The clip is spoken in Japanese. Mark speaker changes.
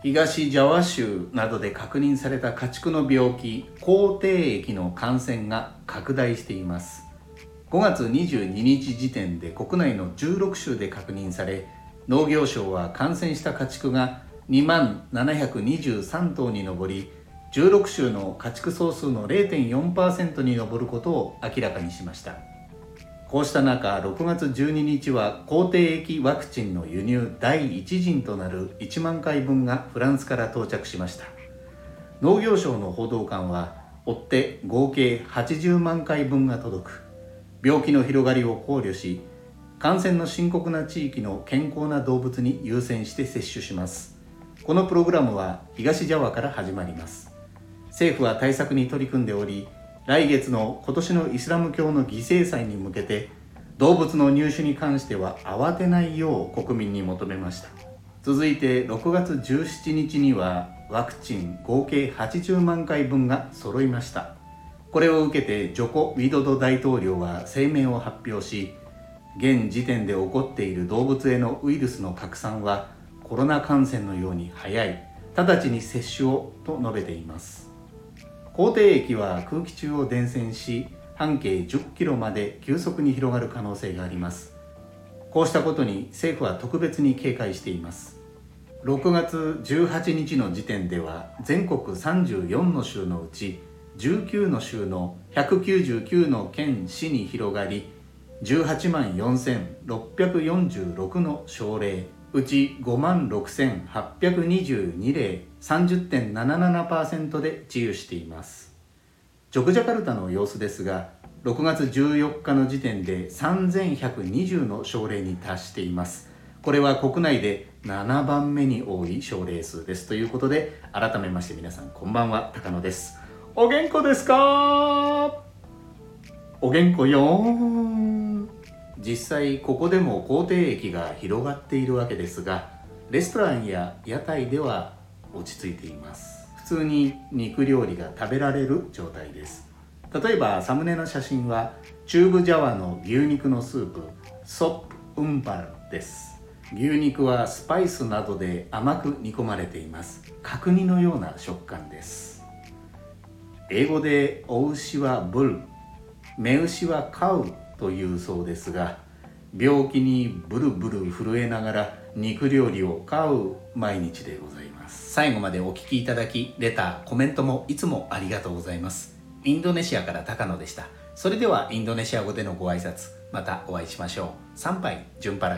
Speaker 1: 東ジャワ州などで確認された家畜の病気口蹄疫の感染が拡大しています。5月22日時点で国内の16州で確認され農業省は感染した家畜が2万723頭に上り16州の家畜総数の0.4%に上ることを明らかにしました。こうした中6月12日は抗体液ワクチンの輸入第1陣となる1万回分がフランスから到着しました。農業省の報道官は追って合計80万回分が届く。病気の広がりを考慮し感染の深刻な地域の健康な動物に優先して接種します。このプログラムは東ジャワから始まります。政府は対策に取り組んでおり来月の今年のイスラム教の犠牲祭に向けて動物の入手に関しては慌てないよう国民に求めました。続いて6月17日にはワクチン合計80万回分が揃いました。これを受けてジョコ・ウィドド大統領は声明を発表し現時点で起こっている動物へのウイルスの拡散はコロナ感染のように早い直ちに接種をと述べています。口蹄液は空気中を伝染し半径10キロまで急速に広がる可能性があります。こうしたことに政府は特別に警戒しています。6月18日の時点では全国34の州のうち19の州の199の県市に広がり18万4646の症例うち5万6822例30.77%で治癒しています。ジョクジャカルタの様子ですが6月14日の時点で3120の症例に達しています。これは国内で7番目に多い症例数です。ということで改めまして皆さんこんばんは高野です。お元気ですか？お元気よ実際ここでも口蹄疫が広がっているわけですがレストランや屋台では落ち着いています。普通に肉料理が食べられる状態です。例えばサムネの写真は中部ジャワの牛肉のスープソップウンパルです。牛肉はスパイスなどで甘く煮込まれています。角煮のような食感です。英語でお牛はブル目牛はカウ。というそうですが病気にブルブル震えながら肉料理を買う毎日でございます。最後までお聴きいただきレターコメントもいつもありがとうございます。インドネシアから高野でした。それではインドネシア語でのご挨拶またお会いしましょう。参拝順パラ